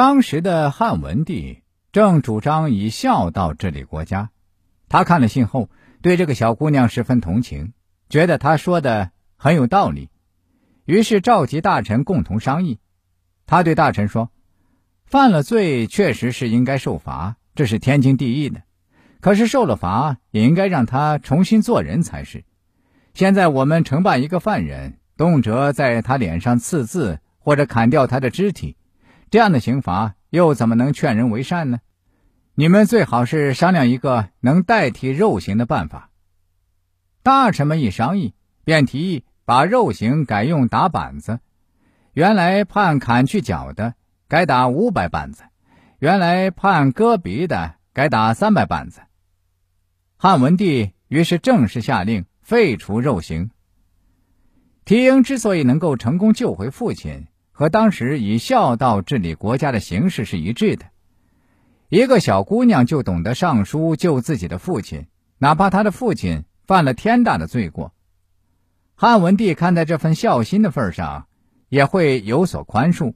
当时的汉文帝正主张以孝道治理国家，他看了信后，对这个小姑娘十分同情，觉得她说的很有道理，于是召集大臣共同商议。他对大臣说：“犯了罪确实是应该受罚，这是天经地义的。可是受了罚，也应该让他重新做人才是。现在我们惩办一个犯人，动辄在他脸上刺字或者砍掉他的肢体。”这样的刑罚又怎么能劝人为善呢？你们最好是商量一个能代替肉刑的办法。大臣们一商议，便提议把肉刑改用打板子。原来判砍去脚的，改打五百板子；原来判割鼻的，改打三百板子。汉文帝于是正式下令废除肉刑。提英之所以能够成功救回父亲。和当时以孝道治理国家的形势是一致的。一个小姑娘就懂得上书救自己的父亲，哪怕她的父亲犯了天大的罪过，汉文帝看在这份孝心的份上，也会有所宽恕。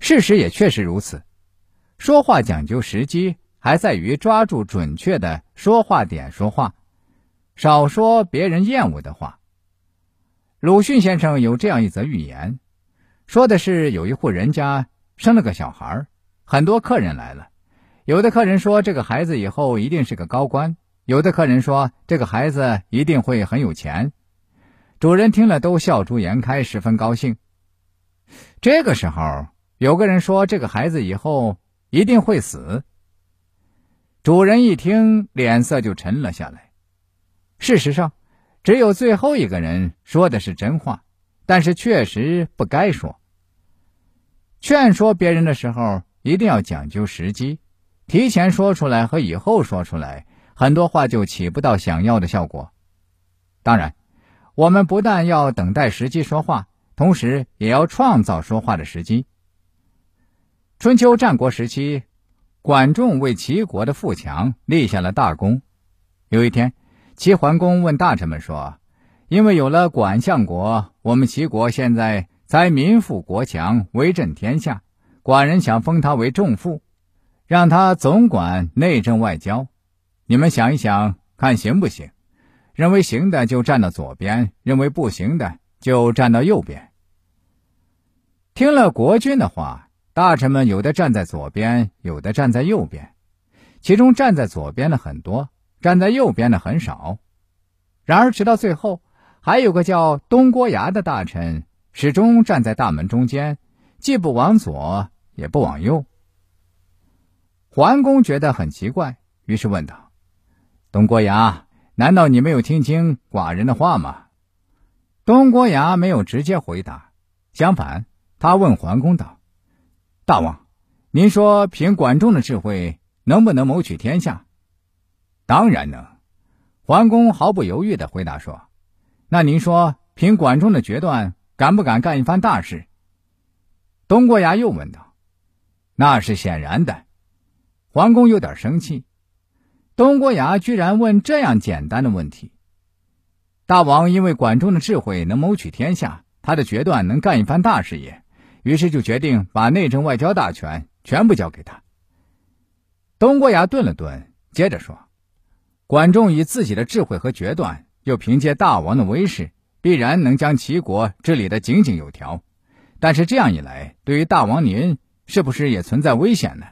事实也确实如此。说话讲究时机，还在于抓住准确的说话点说话，少说别人厌恶的话。鲁迅先生有这样一则寓言。说的是有一户人家生了个小孩，很多客人来了。有的客人说这个孩子以后一定是个高官，有的客人说这个孩子一定会很有钱。主人听了都笑逐颜开，十分高兴。这个时候，有个人说这个孩子以后一定会死。主人一听，脸色就沉了下来。事实上，只有最后一个人说的是真话。但是确实不该说。劝说别人的时候，一定要讲究时机，提前说出来和以后说出来，很多话就起不到想要的效果。当然，我们不但要等待时机说话，同时也要创造说话的时机。春秋战国时期，管仲为齐国的富强立下了大功。有一天，齐桓公问大臣们说。因为有了管相国，我们齐国现在才民富国强，威震天下。寡人想封他为仲父，让他总管内政外交。你们想一想，看行不行？认为行的就站到左边，认为不行的就站到右边。听了国君的话，大臣们有的站在左边，有的站在右边。其中站在左边的很多，站在右边的很少。然而直到最后。还有个叫东郭牙的大臣，始终站在大门中间，既不往左，也不往右。桓公觉得很奇怪，于是问道：“东郭牙，难道你没有听清寡人的话吗？”东郭牙没有直接回答，相反，他问桓公道：“大王，您说凭管仲的智慧，能不能谋取天下？”“当然能。”桓公毫不犹豫的回答说。那您说，凭管仲的决断，敢不敢干一番大事？东郭牙又问道：“那是显然的。”桓公有点生气，东郭牙居然问这样简单的问题。大王因为管仲的智慧能谋取天下，他的决断能干一番大事业，于是就决定把内政外交大权全部交给他。东郭牙顿了顿，接着说：“管仲以自己的智慧和决断。”又凭借大王的威势，必然能将齐国治理得井井有条。但是这样一来，对于大王您，是不是也存在危险呢？